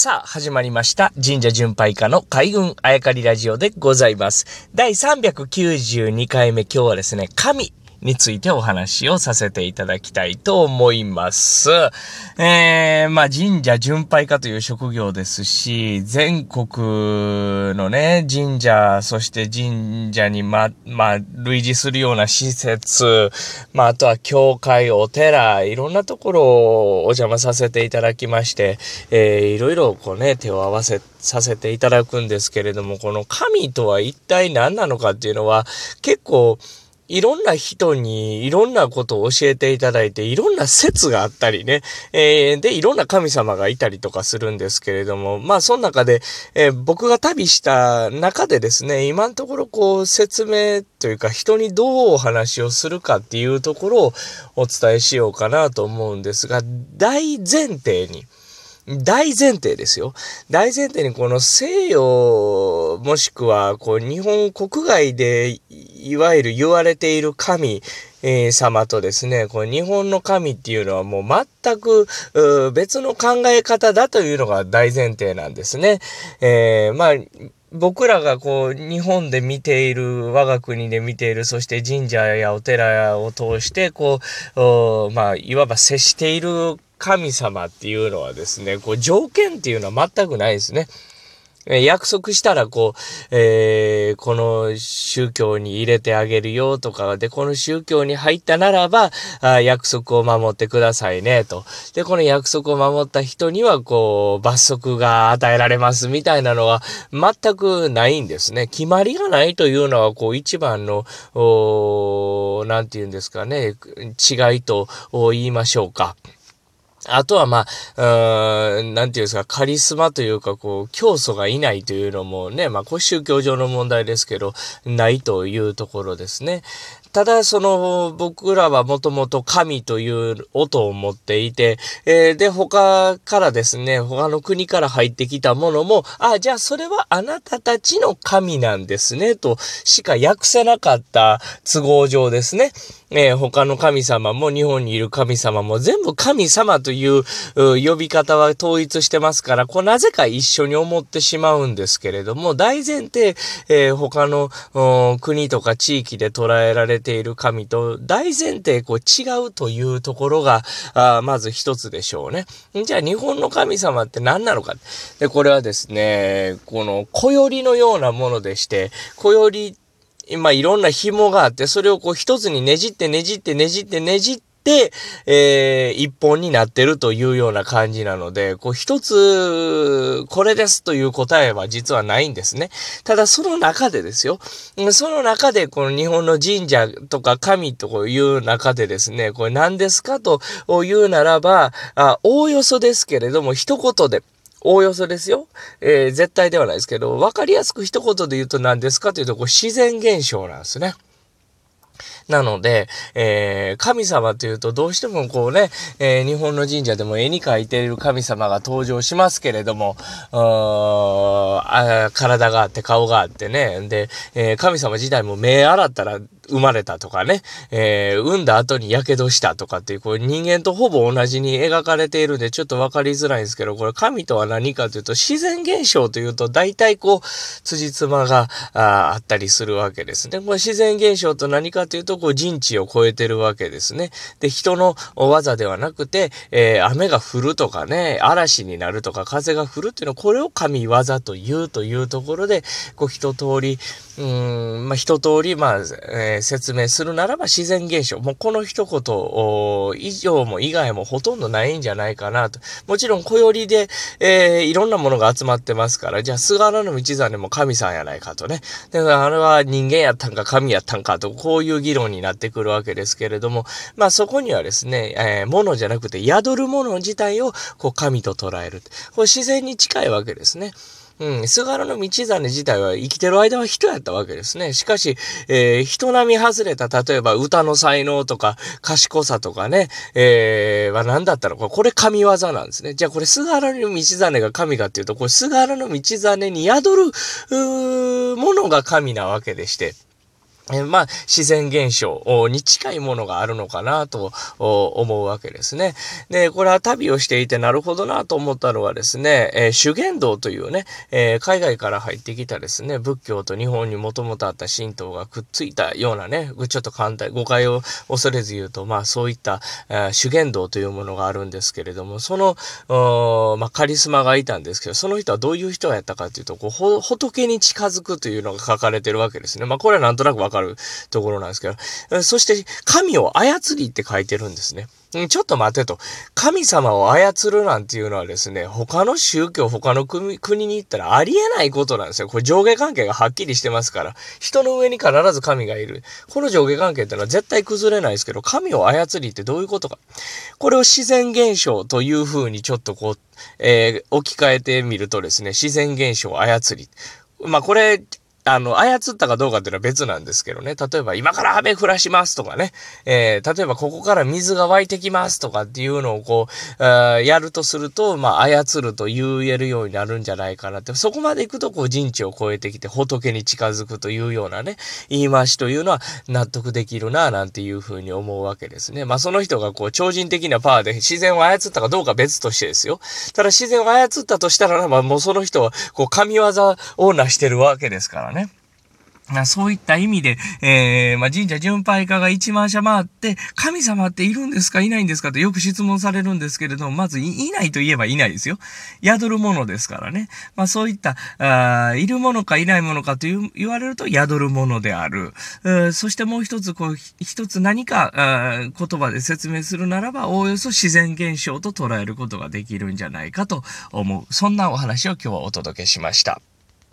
さあ、始まりました。神社巡拝家の海軍あやかりラジオでございます。第392回目、今日はですね、神についてお話をさせていただきたいと思います。えー、まあ神社巡拝家という職業ですし、全国のね、神社、そして神社にま、まあ、類似するような施設、まあ、あとは教会、お寺、いろんなところをお邪魔させていただきまして、えー、いろいろこうね、手を合わせさせていただくんですけれども、この神とは一体何なのかっていうのは、結構、いろんな人にいろんなことを教えていただいて、いろんな説があったりね、えー、で、いろんな神様がいたりとかするんですけれども、まあ、その中で、えー、僕が旅した中でですね、今のところこう、説明というか、人にどうお話をするかっていうところをお伝えしようかなと思うんですが、大前提に、大前提ですよ。大前提にこの西洋、もしくはこう日本国外でいわゆる言われている神、えー、様とですね、この日本の神っていうのはもう全く別の考え方だというのが大前提なんですね。えー、まあ、僕らがこう、日本で見ている、我が国で見ている、そして神社やお寺を通して、こう、まあ、いわば接している神様っていうのはですね、こう条件っていうのは全くないですね。約束したら、こう、えー、この宗教に入れてあげるよとか、で、この宗教に入ったならば、あ約束を守ってくださいね、と。で、この約束を守った人には、こう、罰則が与えられますみたいなのは全くないんですね。決まりがないというのは、こう、一番の、おなんて言うんですかね、違いと言いましょうか。あとはまあ、うん、なんていうんですか、カリスマというか、こう、教祖がいないというのもね、まあ、これ宗教上の問題ですけど、ないというところですね。ただ、その、僕らはもともと神という音を持っていて、えー、で、他からですね、他の国から入ってきたものも、あ、じゃあそれはあなたたちの神なんですね、としか訳せなかった都合上ですね。えー、他の神様も日本にいる神様も全部神様という呼び方は統一してますから、こうなぜか一緒に思ってしまうんですけれども、大前提、えー、他の国とか地域で捉えられている神と大前提こう違うというところが、あまず一つでしょうね。じゃあ日本の神様って何なのか。で、これはですね、この小よりのようなものでして、小より今いろんな紐があって、それをこう一つにねじってねじってねじってねじって、えー、一本になってるというような感じなので、こう一つ、これですという答えは実はないんですね。ただその中でですよ。その中でこの日本の神社とか神という中でですね、これ何ですかというならば、あおおよそですけれども一言で、おおよそですよ。えー、絶対ではないですけど、わかりやすく一言で言うと何ですかというと、こう自然現象なんですね。なので、えー、神様というとどうしてもこうね、えー、日本の神社でも絵に描いている神様が登場しますけれども、あ体があって顔があってね、で、えー、神様自体も目洗ったら生まれたとかね、えー、産んだ後に火傷したとかっていう、こう人間とほぼ同じに描かれているんでちょっとわかりづらいんですけど、これ神とは何かというと自然現象というと大体こう、辻褄があったりするわけですね。これ自然現象と何かというと、こう人知を超えてるわけですね。で、人の技ではなくて、えー、雨が降るとかね、嵐になるとか風が降るっていうのは、これを神技というというところで、こう一通り、うん、まあ、一通り、まあ、えー説明するならば自然現象。もうこの一言以上も以外もほとんどないんじゃないかなと。もちろん小寄りで、えー、いろんなものが集まってますから、じゃあ菅原道真も神さんやないかとね。だからあれは人間やったんか神やったんかと、こういう議論になってくるわけですけれども、まあそこにはですね、えー、ものじゃなくて宿るもの自体をこう神と捉える。これ自然に近いわけですね。うん、菅原道真自体は生きてる間は人やったわけですね。しかし、えー、人並み外れた、例えば歌の才能とか、賢さとかね、えー、は何だったのか、これ神業なんですね。じゃあこれ菅原道真が神かっていうと、これ菅原道真に宿る、ものが神なわけでして。えまあ、自然現象に近いものがあるのかなと思うわけですね。で、これは旅をしていてなるほどなと思ったのはですね、えー、修験道というね、えー、海外から入ってきたですね、仏教と日本にもともとあった神道がくっついたようなね、ちょっと簡単、誤解を恐れず言うと、まあそういった、えー、修験道というものがあるんですけれども、その、まあカリスマがいたんですけど、その人はどういう人がやったかというと、こう、仏に近づくというのが書かれてるわけですね。まあこれはなんとなくわかるところなんですけど、そして神を操りって書いてるんですね。ちょっと待てと。神様を操るなんていうのはですね、他の宗教、他の国に行ったらありえないことなんですよ。これ上下関係がはっきりしてますから。人の上に必ず神がいる。この上下関係ってのは絶対崩れないですけど、神を操りってどういうことか。これを自然現象というふうにちょっとこう、えー、置き換えてみるとですね、自然現象を操り。まあこれ、あの、操ったかどうかっていうのは別なんですけどね。例えば、今から雨降らしますとかね。えー、例えば、ここから水が湧いてきますとかっていうのをこう、やるとすると、まあ、操ると言えるようになるんじゃないかなって。そこまで行くと、こう、人知を超えてきて、仏に近づくというようなね、言い回しというのは納得できるな、なんていうふうに思うわけですね。まあ、その人がこう、超人的なパワーで自然を操ったかどうか別としてですよ。ただ、自然を操ったとしたら、まあ、もうその人は、こう、神業を成してるわけですからね。そういった意味で、えー、まあ、神社巡拝家が一万社回って、神様っているんですかいないんですかとよく質問されるんですけれども、まずいないと言えばいないですよ。宿るものですからね。まあ、そういった、あいるものかいないものかという言われると宿るものである。そしてもう一つ、こう、一つ何かあ言葉で説明するならば、おおよそ自然現象と捉えることができるんじゃないかと思う。そんなお話を今日はお届けしました。